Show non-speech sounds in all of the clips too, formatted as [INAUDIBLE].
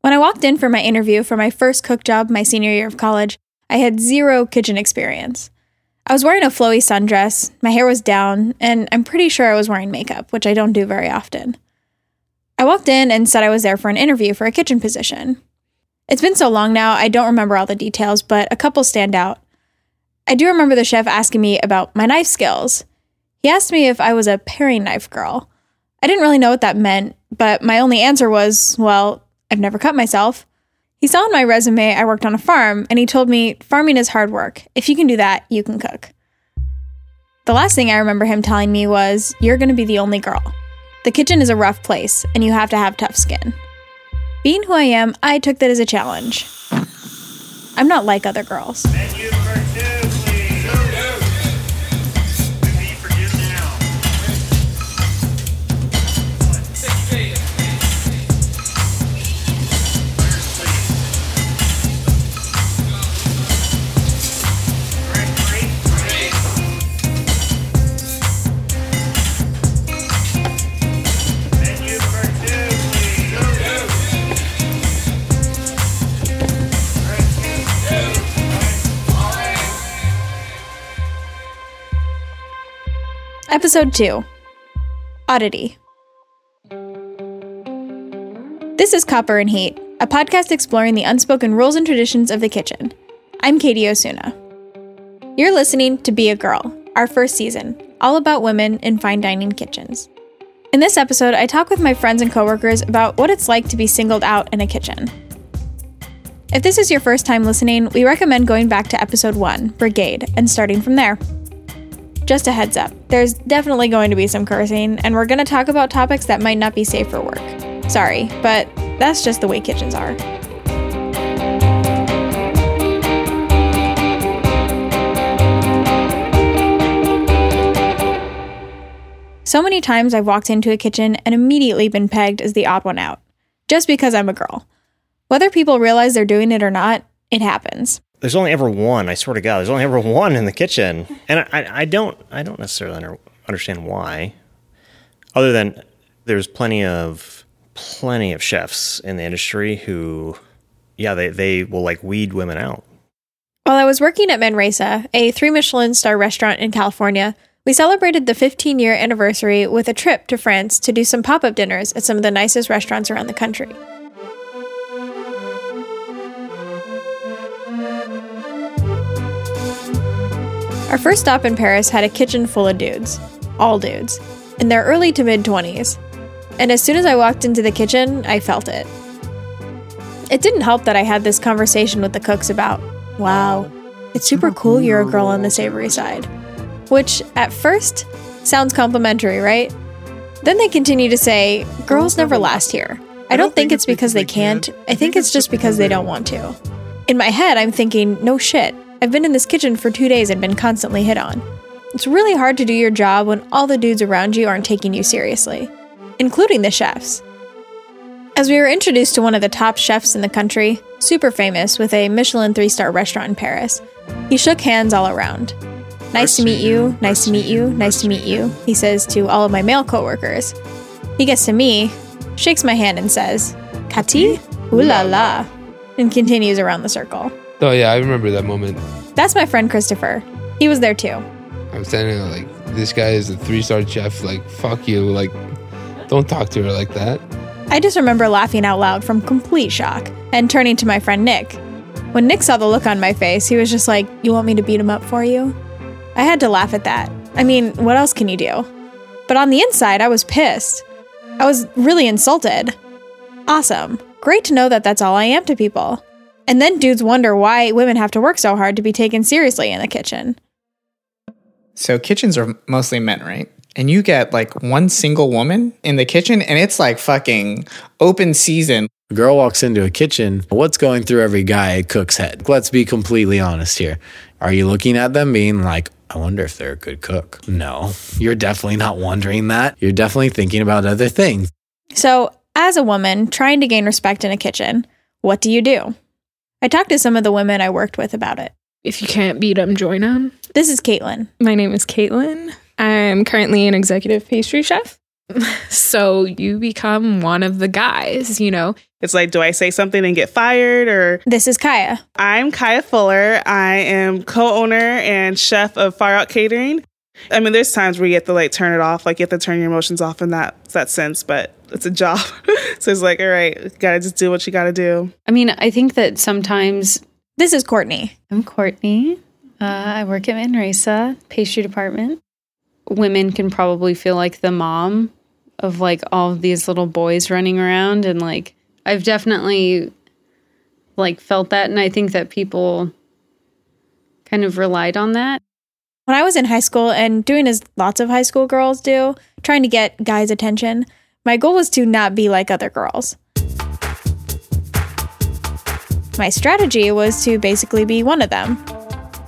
When I walked in for my interview for my first cook job my senior year of college, I had zero kitchen experience. I was wearing a flowy sundress, my hair was down, and I'm pretty sure I was wearing makeup, which I don't do very often. I walked in and said I was there for an interview for a kitchen position. It's been so long now, I don't remember all the details, but a couple stand out. I do remember the chef asking me about my knife skills. He asked me if I was a paring knife girl. I didn't really know what that meant, but my only answer was, well, I've never cut myself. He saw on my resume I worked on a farm, and he told me farming is hard work. If you can do that, you can cook. The last thing I remember him telling me was, You're going to be the only girl. The kitchen is a rough place, and you have to have tough skin. Being who I am, I took that as a challenge. I'm not like other girls. Episode 2 Oddity. This is Copper and Heat, a podcast exploring the unspoken rules and traditions of the kitchen. I'm Katie Osuna. You're listening to Be a Girl, our first season, all about women in fine dining kitchens. In this episode, I talk with my friends and coworkers about what it's like to be singled out in a kitchen. If this is your first time listening, we recommend going back to episode 1, Brigade, and starting from there. Just a heads up, there's definitely going to be some cursing, and we're going to talk about topics that might not be safe for work. Sorry, but that's just the way kitchens are. So many times I've walked into a kitchen and immediately been pegged as the odd one out, just because I'm a girl. Whether people realize they're doing it or not, it happens. There's only ever one. I swear to God, there's only ever [LAUGHS] one in the kitchen, and I, I don't, I don't necessarily under, understand why. Other than there's plenty of, plenty of chefs in the industry who, yeah, they they will like weed women out. While I was working at Manresa, a three Michelin star restaurant in California, we celebrated the 15 year anniversary with a trip to France to do some pop up dinners at some of the nicest restaurants around the country. Our first stop in Paris had a kitchen full of dudes, all dudes, in their early to mid 20s. And as soon as I walked into the kitchen, I felt it. It didn't help that I had this conversation with the cooks about, wow, it's super cool you're a girl on the savory side. Which, at first, sounds complimentary, right? Then they continue to say, girls never last here. I don't think it's because they can't, I think it's just because they don't want to. In my head, I'm thinking, no shit, I've been in this kitchen for two days and been constantly hit on. It's really hard to do your job when all the dudes around you aren't taking you seriously, including the chefs. As we were introduced to one of the top chefs in the country, super famous with a Michelin three star restaurant in Paris, he shook hands all around. Nice to meet you, nice to meet you, nice to meet you, he says to all of my male coworkers. He gets to me, shakes my hand, and says, Katie? Ooh la la, and continues around the circle. Oh yeah, I remember that moment. That's my friend Christopher. He was there too. I'm standing there like, this guy is a three star chef. Like, fuck you. Like, don't talk to her like that. I just remember laughing out loud from complete shock and turning to my friend Nick. When Nick saw the look on my face, he was just like, You want me to beat him up for you? I had to laugh at that. I mean, what else can you do? But on the inside, I was pissed. I was really insulted. Awesome. Great to know that that's all I am to people. And then dudes wonder why women have to work so hard to be taken seriously in the kitchen. So kitchens are mostly men, right? And you get like one single woman in the kitchen and it's like fucking open season. A girl walks into a kitchen. What's going through every guy cook's head? Let's be completely honest here. Are you looking at them being like, I wonder if they're a good cook? No, you're definitely not wondering that. You're definitely thinking about other things. So, as a woman trying to gain respect in a kitchen, what do you do? I talked to some of the women I worked with about it. If you can't beat them, join them. This is Caitlin. My name is Caitlin. I'm currently an executive pastry chef. [LAUGHS] So you become one of the guys, you know? It's like, do I say something and get fired or This is Kaya. I'm Kaya Fuller. I am co-owner and chef of Far Out Catering. I mean, there's times where you have to like turn it off, like you have to turn your emotions off in that that sense, but it's a job. [LAUGHS] so it's like, all right, you gotta just do what you gotta do. I mean, I think that sometimes This is Courtney. I'm Courtney. Uh, I work at Manresa pastry department. Women can probably feel like the mom of like all of these little boys running around, and like I've definitely like felt that, and I think that people kind of relied on that. When I was in high school and doing as lots of high school girls do, trying to get guys' attention, my goal was to not be like other girls. My strategy was to basically be one of them.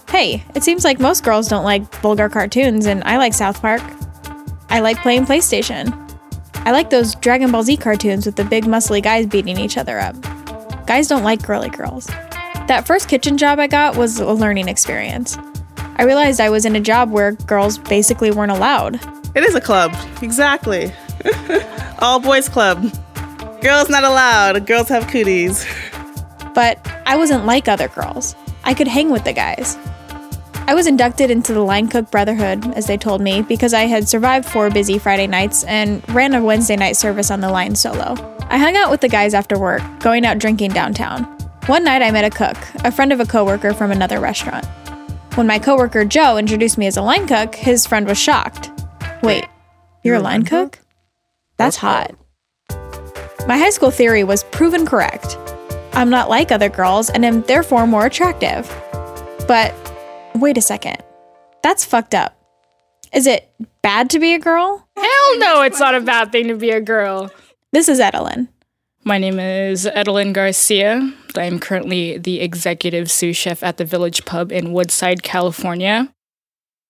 Hey, it seems like most girls don't like vulgar cartoons, and I like South Park. I like playing PlayStation. I like those Dragon Ball Z cartoons with the big muscly guys beating each other up. Guys don't like girly girls. That first kitchen job I got was a learning experience. I realized I was in a job where girls basically weren't allowed. It is a club, exactly. [LAUGHS] All boys club. Girls not allowed. Girls have cooties. But I wasn't like other girls. I could hang with the guys. I was inducted into the Line Cook Brotherhood, as they told me, because I had survived four busy Friday nights and ran a Wednesday night service on the line solo. I hung out with the guys after work, going out drinking downtown. One night I met a cook, a friend of a coworker from another restaurant. When my coworker Joe introduced me as a line cook, his friend was shocked. Wait, you're a line cook? That's hot. My high school theory was proven correct. I'm not like other girls and am therefore more attractive. But wait a second. That's fucked up. Is it bad to be a girl? Hell no, it's not a bad thing to be a girl. This is Edelyn. My name is Edelyn Garcia. I'm currently the executive sous chef at the Village Pub in Woodside, California.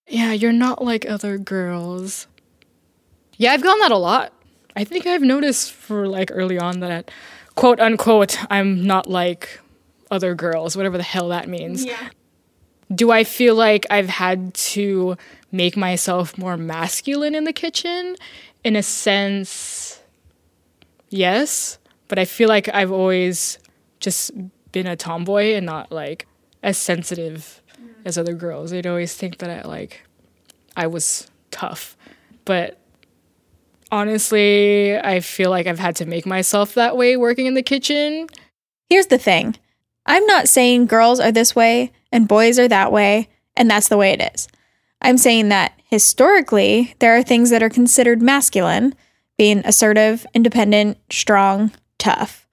Yeah, you're not like other girls. Yeah, I've gotten that a lot. I think I've noticed for like early on that, quote unquote, I'm not like other girls, whatever the hell that means. Yeah. Do I feel like I've had to make myself more masculine in the kitchen? In a sense, yes but I feel like I've always just been a tomboy and not like as sensitive mm. as other girls. They'd always think that I like I was tough. But honestly, I feel like I've had to make myself that way working in the kitchen. Here's the thing I'm not saying girls are this way and boys are that way, and that's the way it is. I'm saying that historically, there are things that are considered masculine, being assertive, independent, strong, tough.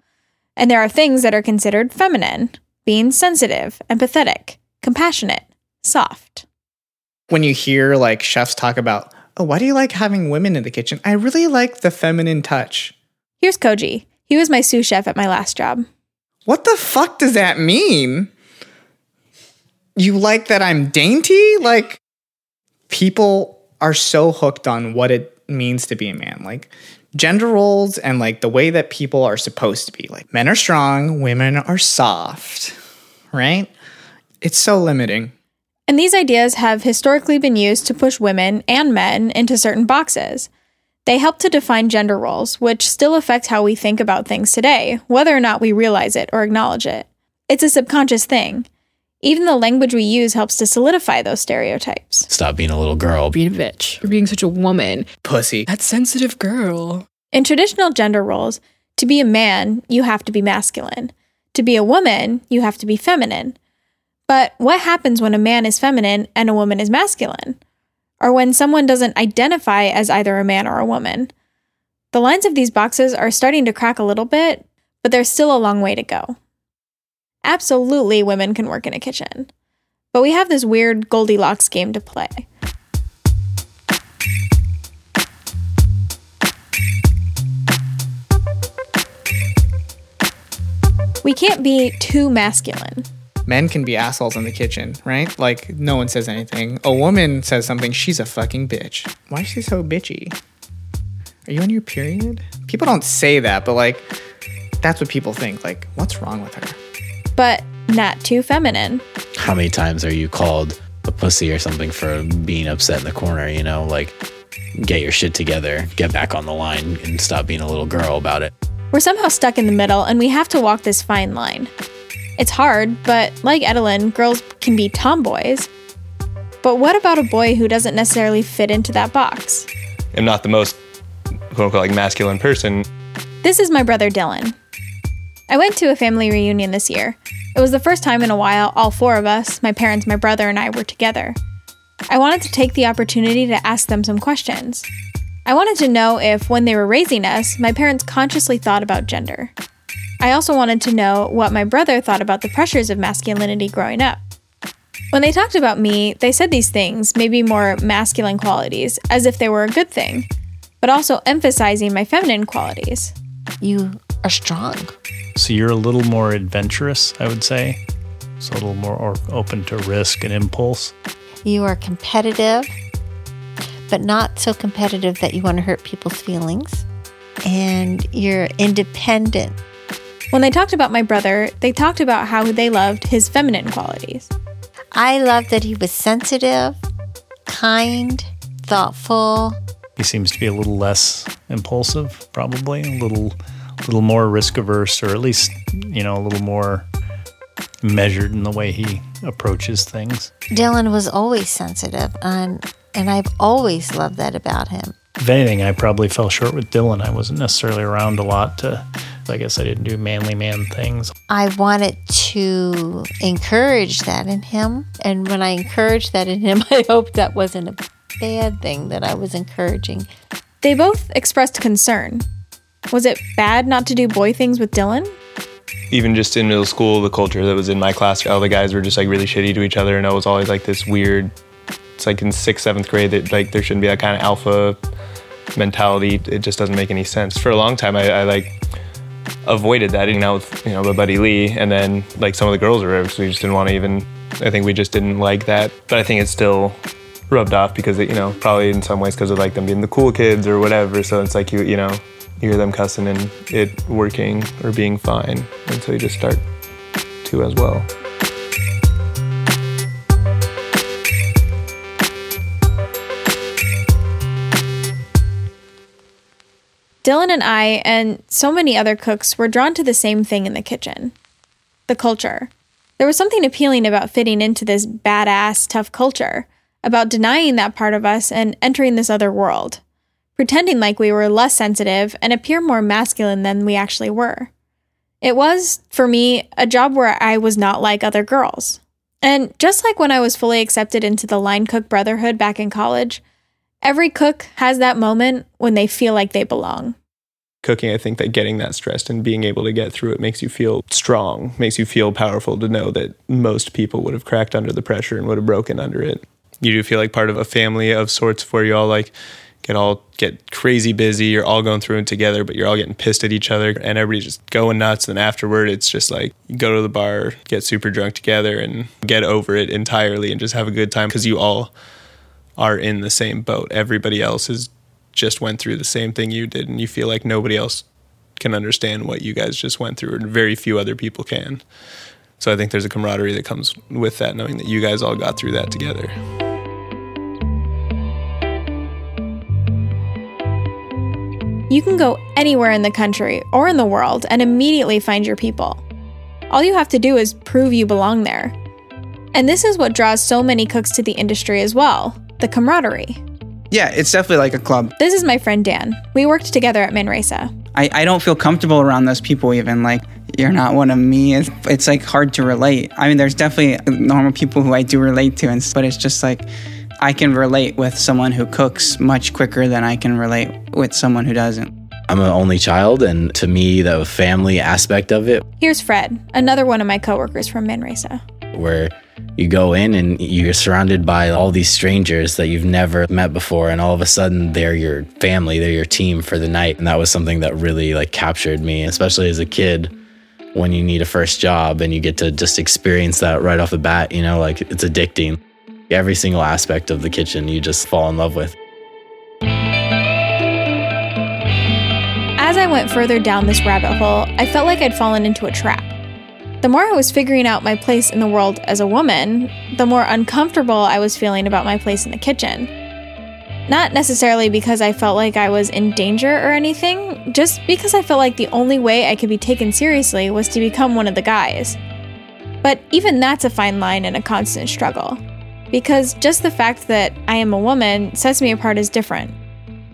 And there are things that are considered feminine, being sensitive, empathetic, compassionate, soft. When you hear like chefs talk about, oh, why do you like having women in the kitchen? I really like the feminine touch. Here's Koji. He was my sous chef at my last job. What the fuck does that mean? You like that I'm dainty? Like, people are so hooked on what it means to be a man. Like, gender roles and like the way that people are supposed to be. Like men are strong, women are soft, right? It's so limiting. And these ideas have historically been used to push women and men into certain boxes. They help to define gender roles, which still affect how we think about things today, whether or not we realize it or acknowledge it. It's a subconscious thing. Even the language we use helps to solidify those stereotypes. Stop being a little girl. Being a bitch. Or being such a woman. Pussy. That sensitive girl. In traditional gender roles, to be a man, you have to be masculine. To be a woman, you have to be feminine. But what happens when a man is feminine and a woman is masculine? Or when someone doesn't identify as either a man or a woman? The lines of these boxes are starting to crack a little bit, but there's still a long way to go. Absolutely, women can work in a kitchen. But we have this weird Goldilocks game to play. We can't be too masculine. Men can be assholes in the kitchen, right? Like, no one says anything. A woman says something, she's a fucking bitch. Why is she so bitchy? Are you on your period? People don't say that, but like, that's what people think. Like, what's wrong with her? But not too feminine. How many times are you called a pussy or something for being upset in the corner, you know? Like, get your shit together, get back on the line, and stop being a little girl about it. We're somehow stuck in the middle, and we have to walk this fine line. It's hard, but like Edelyn, girls can be tomboys. But what about a boy who doesn't necessarily fit into that box? I'm not the most quote unquote like masculine person. This is my brother Dylan. I went to a family reunion this year. It was the first time in a while all four of us, my parents, my brother, and I, were together. I wanted to take the opportunity to ask them some questions. I wanted to know if, when they were raising us, my parents consciously thought about gender. I also wanted to know what my brother thought about the pressures of masculinity growing up. When they talked about me, they said these things, maybe more masculine qualities, as if they were a good thing, but also emphasizing my feminine qualities. You are strong. So you're a little more adventurous, I would say. So a little more open to risk and impulse. You are competitive, but not so competitive that you want to hurt people's feelings. And you're independent. When they talked about my brother, they talked about how they loved his feminine qualities. I love that he was sensitive, kind, thoughtful. He seems to be a little less impulsive, probably a little, little more risk averse, or at least you know a little more measured in the way he approaches things. Dylan was always sensitive, and and I've always loved that about him. If anything, I probably fell short with Dylan. I wasn't necessarily around a lot to. I guess I didn't do manly man things. I wanted to encourage that in him, and when I encouraged that in him, [LAUGHS] I hope that wasn't a bad thing that I was encouraging. They both expressed concern. Was it bad not to do boy things with Dylan? Even just in middle school, the culture that was in my class, all the guys were just like really shitty to each other, and I was always like this weird. It's like in sixth, seventh grade that like there shouldn't be that kind of alpha mentality. It just doesn't make any sense. For a long time, I, I like avoided that. You know, with you know my buddy Lee, and then like some of the girls were there, so we just didn't want to even. I think we just didn't like that. But I think it's still rubbed off because it, you know probably in some ways because of like them being the cool kids or whatever. So it's like you you know you hear them cussing and it working or being fine, and so you just start to as well. Dylan and I, and so many other cooks, were drawn to the same thing in the kitchen the culture. There was something appealing about fitting into this badass, tough culture, about denying that part of us and entering this other world, pretending like we were less sensitive and appear more masculine than we actually were. It was, for me, a job where I was not like other girls. And just like when I was fully accepted into the line cook brotherhood back in college, every cook has that moment when they feel like they belong cooking, I think that getting that stressed and being able to get through it makes you feel strong, makes you feel powerful to know that most people would have cracked under the pressure and would have broken under it. You do feel like part of a family of sorts where you all like get all get crazy busy, you're all going through it together, but you're all getting pissed at each other and everybody's just going nuts. And afterward it's just like you go to the bar, get super drunk together and get over it entirely and just have a good time because you all are in the same boat. Everybody else has just went through the same thing you did and you feel like nobody else can understand what you guys just went through and very few other people can. So I think there's a camaraderie that comes with that knowing that you guys all got through that together. You can go anywhere in the country or in the world and immediately find your people. All you have to do is prove you belong there. And this is what draws so many cooks to the industry as well the camaraderie. Yeah, it's definitely like a club. This is my friend Dan. We worked together at Manresa. I, I don't feel comfortable around those people even. Like, you're not one of me. It's, it's like hard to relate. I mean, there's definitely normal people who I do relate to, and but it's just like I can relate with someone who cooks much quicker than I can relate with someone who doesn't. I'm an only child, and to me, the family aspect of it. Here's Fred, another one of my coworkers from Manresa. Where you go in and you're surrounded by all these strangers that you've never met before and all of a sudden they're your family they're your team for the night and that was something that really like captured me especially as a kid when you need a first job and you get to just experience that right off the bat you know like it's addicting every single aspect of the kitchen you just fall in love with as i went further down this rabbit hole i felt like i'd fallen into a trap the more I was figuring out my place in the world as a woman, the more uncomfortable I was feeling about my place in the kitchen. Not necessarily because I felt like I was in danger or anything, just because I felt like the only way I could be taken seriously was to become one of the guys. But even that's a fine line and a constant struggle. Because just the fact that I am a woman sets me apart as different.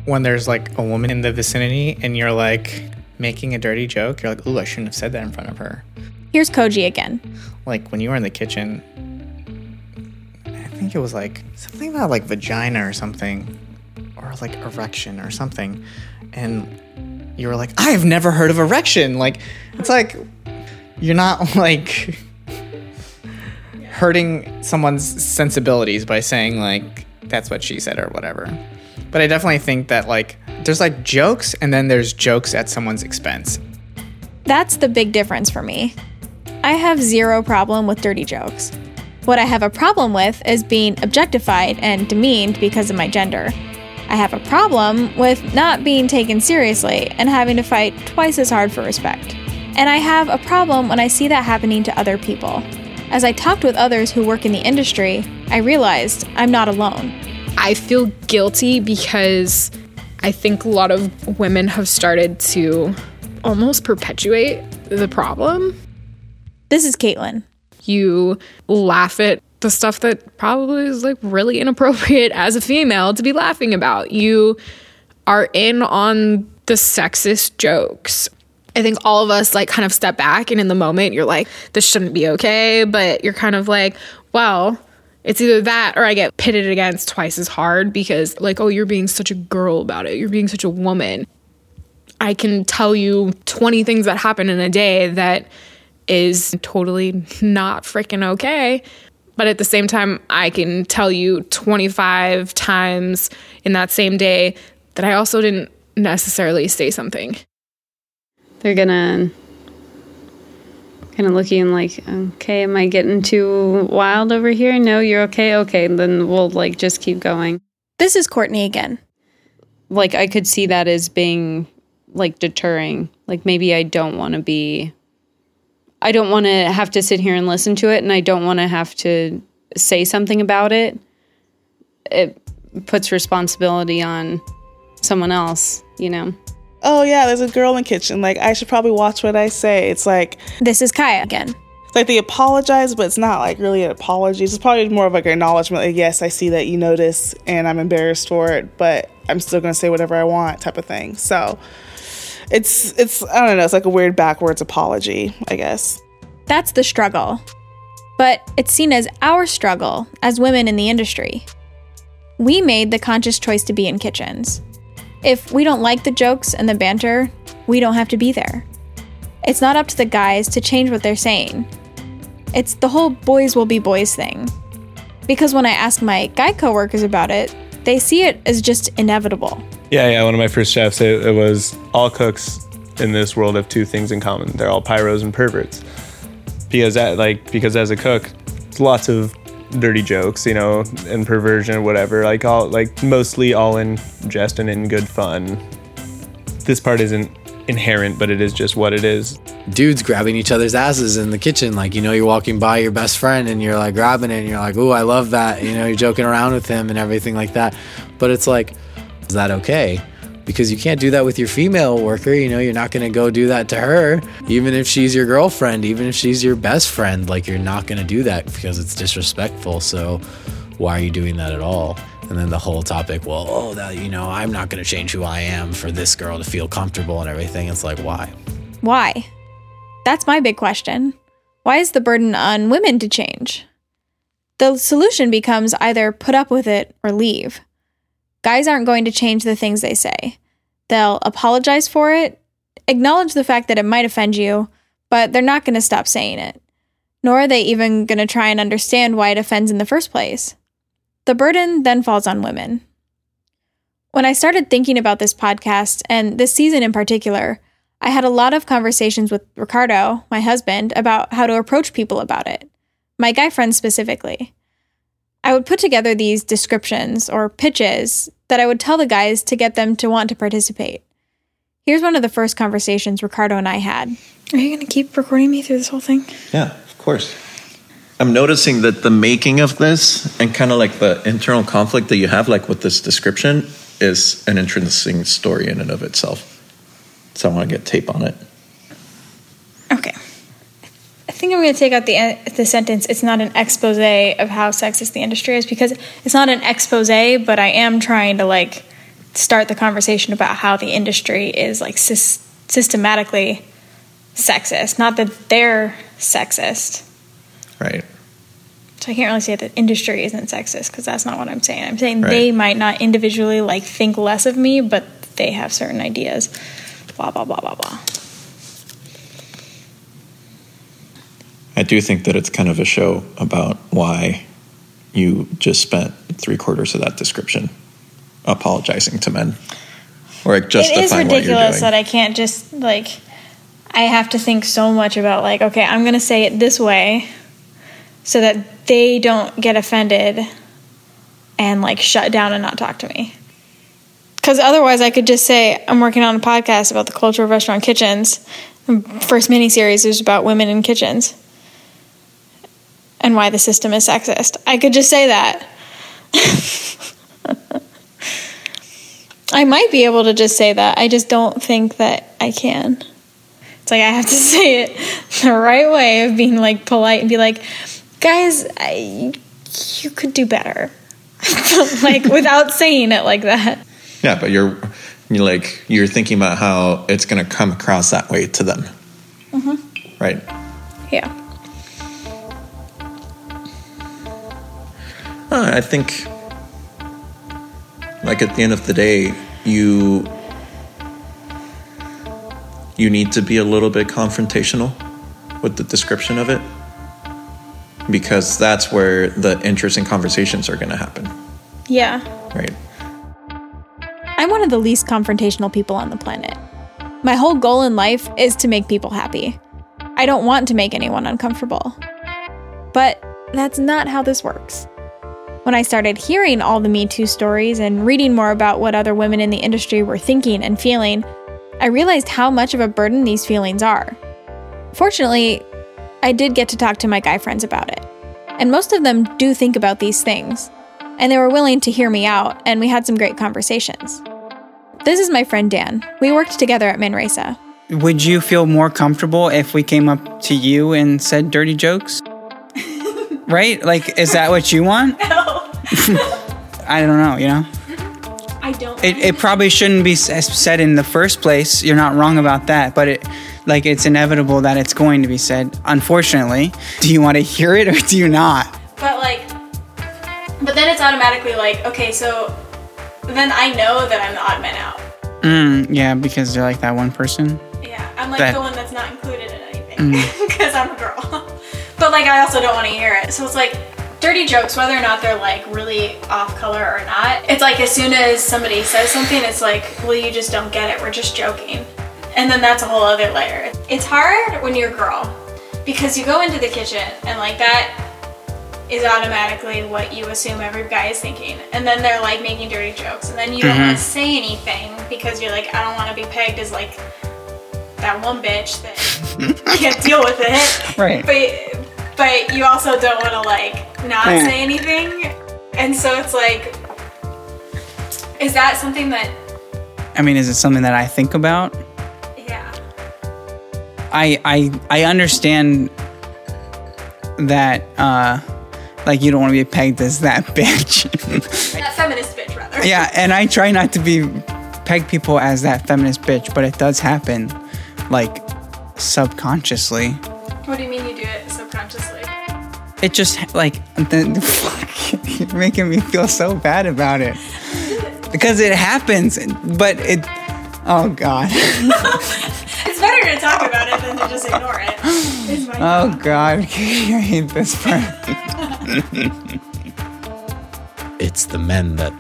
When there's like a woman in the vicinity and you're like making a dirty joke, you're like, ooh, I shouldn't have said that in front of her. Here's Koji again. Like when you were in the kitchen, I think it was like something about like vagina or something, or like erection or something. And you were like, I've never heard of erection. Like, it's like, you're not [LAUGHS] like hurting someone's sensibilities by saying like that's what she said or whatever. But I definitely think that like there's like jokes and then there's jokes at someone's expense. That's the big difference for me. I have zero problem with dirty jokes. What I have a problem with is being objectified and demeaned because of my gender. I have a problem with not being taken seriously and having to fight twice as hard for respect. And I have a problem when I see that happening to other people. As I talked with others who work in the industry, I realized I'm not alone. I feel guilty because I think a lot of women have started to almost perpetuate the problem. This is Caitlin. You laugh at the stuff that probably is like really inappropriate [LAUGHS] as a female to be laughing about. You are in on the sexist jokes. I think all of us like kind of step back and in the moment you're like, this shouldn't be okay. But you're kind of like, well, it's either that or I get pitted against twice as hard because, like, oh, you're being such a girl about it. You're being such a woman. I can tell you 20 things that happen in a day that is totally not freaking okay. But at the same time, I can tell you 25 times in that same day that I also didn't necessarily say something. They're gonna kind of looking like, okay, am I getting too wild over here? No, you're okay. Okay, then we'll like just keep going. This is Courtney again. Like I could see that as being like deterring. Like maybe I don't want to be I don't want to have to sit here and listen to it and I don't want to have to say something about it. It puts responsibility on someone else, you know. Oh yeah, there's a girl in the kitchen. Like I should probably watch what I say. It's like this is Kaya again. Like they apologize, but it's not like really an apology. It's probably more of like an acknowledgement. Like yes, I see that you notice, and I'm embarrassed for it, but I'm still gonna say whatever I want, type of thing. So it's it's I don't know. It's like a weird backwards apology, I guess. That's the struggle. But it's seen as our struggle as women in the industry. We made the conscious choice to be in kitchens. If we don't like the jokes and the banter, we don't have to be there. It's not up to the guys to change what they're saying. It's the whole boys will be boys thing. Because when I ask my guy coworkers about it, they see it as just inevitable. Yeah, yeah. One of my first chefs, it, it was all cooks in this world have two things in common. They're all pyros and perverts. Because that, like, because as a cook, lots of dirty jokes, you know, and perversion whatever. Like all, like mostly all in jest and in good fun. This part isn't inherent, but it is just what it is. Dudes grabbing each other's asses in the kitchen, like you know, you're walking by your best friend and you're like grabbing it, and you're like, "Ooh, I love that," you know, you're joking around with him and everything like that. But it's like, is that okay? Because you can't do that with your female worker. You know, you're not going to go do that to her, even if she's your girlfriend, even if she's your best friend. Like, you're not going to do that because it's disrespectful. So, why are you doing that at all? And then the whole topic, well, oh, that, you know, I'm not going to change who I am for this girl to feel comfortable and everything. It's like, why? Why? That's my big question. Why is the burden on women to change? The solution becomes either put up with it or leave. Guys aren't going to change the things they say. They'll apologize for it, acknowledge the fact that it might offend you, but they're not going to stop saying it. Nor are they even going to try and understand why it offends in the first place. The burden then falls on women. When I started thinking about this podcast, and this season in particular, I had a lot of conversations with Ricardo, my husband, about how to approach people about it, my guy friends specifically. I would put together these descriptions or pitches that I would tell the guys to get them to want to participate. Here's one of the first conversations Ricardo and I had. Are you going to keep recording me through this whole thing? Yeah, of course. I'm noticing that the making of this and kind of like the internal conflict that you have, like with this description, is an interesting story in and of itself. So I want to get tape on it. I think I'm going to take out the the sentence. It's not an expose of how sexist the industry is because it's not an expose, but I am trying to like start the conversation about how the industry is like sys- systematically sexist. Not that they're sexist. Right. So I can't really say that industry isn't sexist because that's not what I'm saying. I'm saying Right. they might not individually like think less of me, but they have certain ideas. Blah blah blah blah blah. I do think that it's kind of a show about why you just spent three quarters of that description apologizing to men or like it is justifying what you're ridiculous that I can't just like I have to think so much about like okay, I'm going to say it this way so that they don't get offended and like shut down and not talk to me. Cuz otherwise I could just say I'm working on a podcast about the culture of restaurant kitchens. First mini series is about women in kitchens and why the system is sexist. I could just say that. I might be able to just say that. I just don't think that I can. It's like I have to [LAUGHS] say it the right way of being like polite and be like, guys, I, you could do better. [LAUGHS] like without saying it like that. yeah, but you're you're like you're thinking about how it's going to come across that way to them, hmm right? Yeah. I think, like at the end of the day, you you need to be a little bit confrontational with the description of it because that's where the interesting conversations are going to happen, Yeah. right? I'm one of the least confrontational people on the planet. My whole goal in life is to make people happy. I don't want to make anyone uncomfortable. But that's not how this works. When I started hearing all the Me Too stories and reading more about what other women in the industry were thinking and feeling, I realized how much of a burden these feelings are. Fortunately, I did get to talk to my guy friends about it. And most of them do think about these things. And they were willing to hear me out, and we had some great conversations. This is my friend Dan. We worked together at Manresa. Would you feel more comfortable if we came up to you and said dirty jokes? [LAUGHS] right? Like, is that what you want? [LAUGHS] I don't know, you know? I don't. It, it probably shouldn't be said in the first place. You're not wrong about that, but it, like, it's inevitable that it's going to be said. Unfortunately, do you want to hear it or do you not? But like, but then it's automatically like, okay, so then I know that I'm the odd man out. Mm, yeah, because they're like that one person. Yeah, I'm like That- the one that's not included in anything Mm. [LAUGHS] because I'm a girl. [LAUGHS] but like, I also don't want to hear it. So it's like dirty jokes, whether or not they're like really off color or not. It's like as soon as somebody says something, it's like, well, you just don't get it. We're just joking. And then that's a whole other layer. It's hard when you're a girl because you go into the kitchen and like that is automatically what you assume every guy is thinking. And then they're like making dirty jokes. And then you don't want to say anything because you're like, I don't want to be pegged as like that one bitch that [LAUGHS] can't deal with it. Right. But but you also don't want to like not Yeah. say anything. And so it's like is that something that I mean, is it something that I think about? Yeah. I I I understand that uh like you don't want to be pegged as that [LAUGHS] bitch. that feminist bitch rather. yeah, and I try not to be peg people as that feminist bitch, but it does happen like subconsciously. It just like the, [LAUGHS] fuck, you're making me feel so bad about it because it happens, but it. Oh God. [LAUGHS] It's better to talk about it than to just ignore it. Oh God. [LAUGHS] I hate this part. it's the men that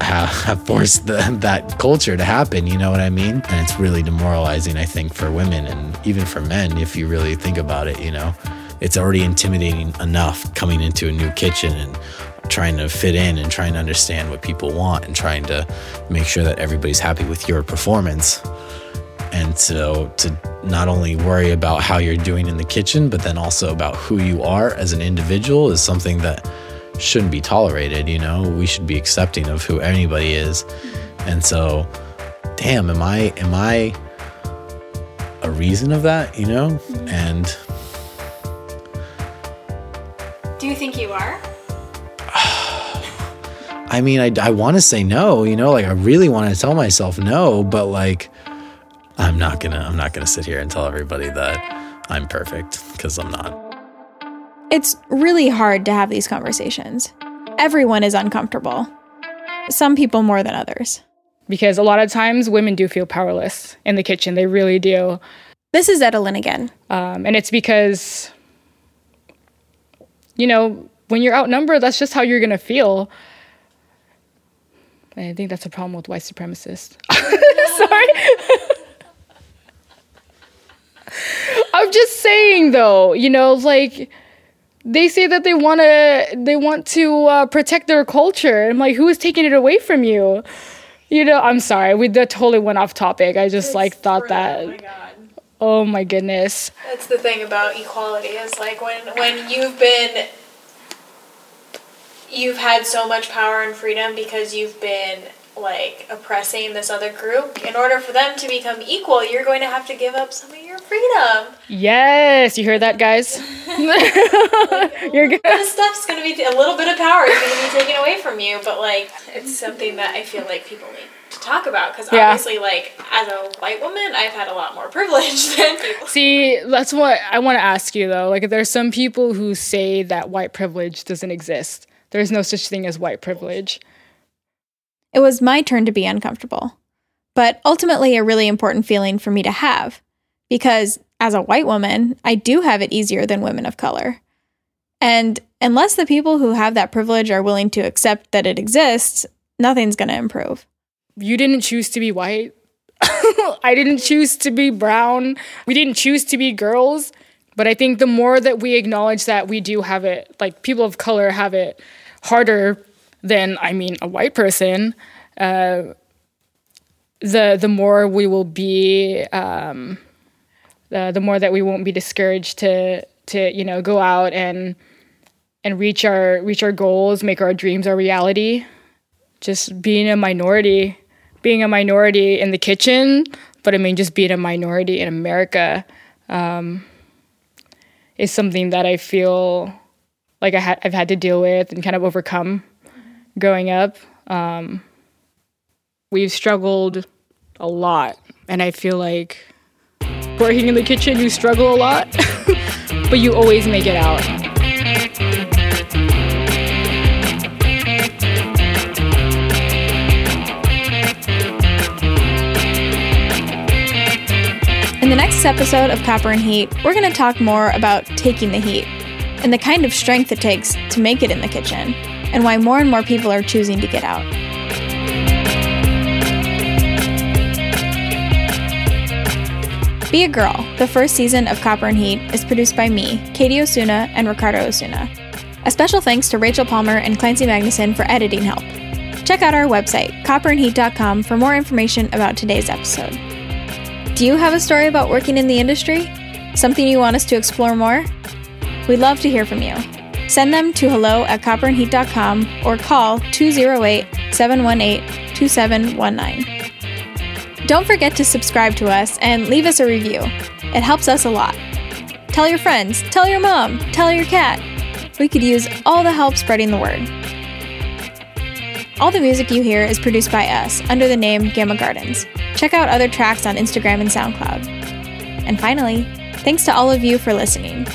have forced the, that culture to happen. You know what I mean? And it's really demoralizing, I think, for women and even for men, if you really think about it. You know, it's already intimidating enough coming into a new kitchen and trying to fit in and trying to understand what people want and trying to make sure that everybody's happy with your performance. And so to not only worry about how you're doing in the kitchen, but then also about who you are as an individual is something that shouldn't be tolerated. You know, we should be accepting of who anybody is. And so, damn, am I, am I a reason of that, you know? Mm-hmm. And think you are? [SIGHS] I mean, I, I want to say no, you know, like I really want to tell myself no, but like I'm not gonna, I'm not gonna sit here and tell everybody that I'm perfect because I'm not. It's really hard to have these conversations. Everyone is uncomfortable. Some people more than others. Because a lot of times women do feel powerless in the kitchen. They really do. This is Edelyn again. Um, and it's because, you know, when you're outnumbered, that's just how you're going to feel. I think that's a problem with white supremacists. [LAUGHS] Sorry. [LAUGHS] I'm just saying though, you know, like they say that they want to they want to uh, protect their culture. I'm like, who is taking it away from you? You know, I'm sorry, we that totally went off topic. I just like thought that. Oh. Oh my goodness. That's the thing about equality is like when when you've been you've had so much power and freedom because you've been like oppressing this other group in order for them to become equal you're going to have to give up some of your freedom Yes, you heard that, guys. [LAUGHS] [LAUGHS] You're good. this stuff's going to be a little bit of power is going to be taken away from you but like it's something that i feel like people need talk about because Yeah. obviously like as a white woman i've had a lot more [LAUGHS] privilege than people See, that's what I want to ask you though. Like, there's some people who say that white privilege doesn't exist. There's no such thing as white privilege. It was my turn to be uncomfortable, but ultimately a really important feeling for me to have because as a white woman, I do have it easier than women of color. And unless the people who have that privilege are willing to accept that it exists, nothing's going to improve. You didn't choose to be white. [LAUGHS] I didn't choose to be brown. We didn't choose to be girls. But I think the more that we acknowledge that we do have it, like people of color have it harder than, I mean, a white person, uh, the the more we will be, um, the the more that we won't be discouraged to to you know go out and and reach our reach our goals, make our dreams our reality. Just being a minority, being a minority in the kitchen, but I mean just being a minority in America um, is something that I feel like I ha- I've had to deal with and kind of overcome growing up. Um, we've struggled a lot, and I feel like working in the kitchen, you struggle a lot, [LAUGHS] but you always make it out. Episode of Copper and Heat, we're going to talk more about taking the heat and the kind of strength it takes to make it in the kitchen, and why more and more people are choosing to get out. Be a Girl, the first season of Copper and Heat, is produced by me, Katie Osuna, and Ricardo Osuna. A special thanks to Rachel Palmer and Clancy Magnuson for editing help. Check out our website, copperandheat.com, for more information about today's episode. Do you have a story about working in the industry? Something you want us to explore more? We'd love to hear from you. Send them to hello at copperandheat.com or call 208 718 2719. Don't forget to subscribe to us and leave us a review. It helps us a lot. Tell your friends, tell your mom, tell your cat. We could use all the help spreading the word. All the music you hear is produced by us under the name Gamma Gardens. Check out other tracks on Instagram and SoundCloud. And finally, thanks to all of you for listening.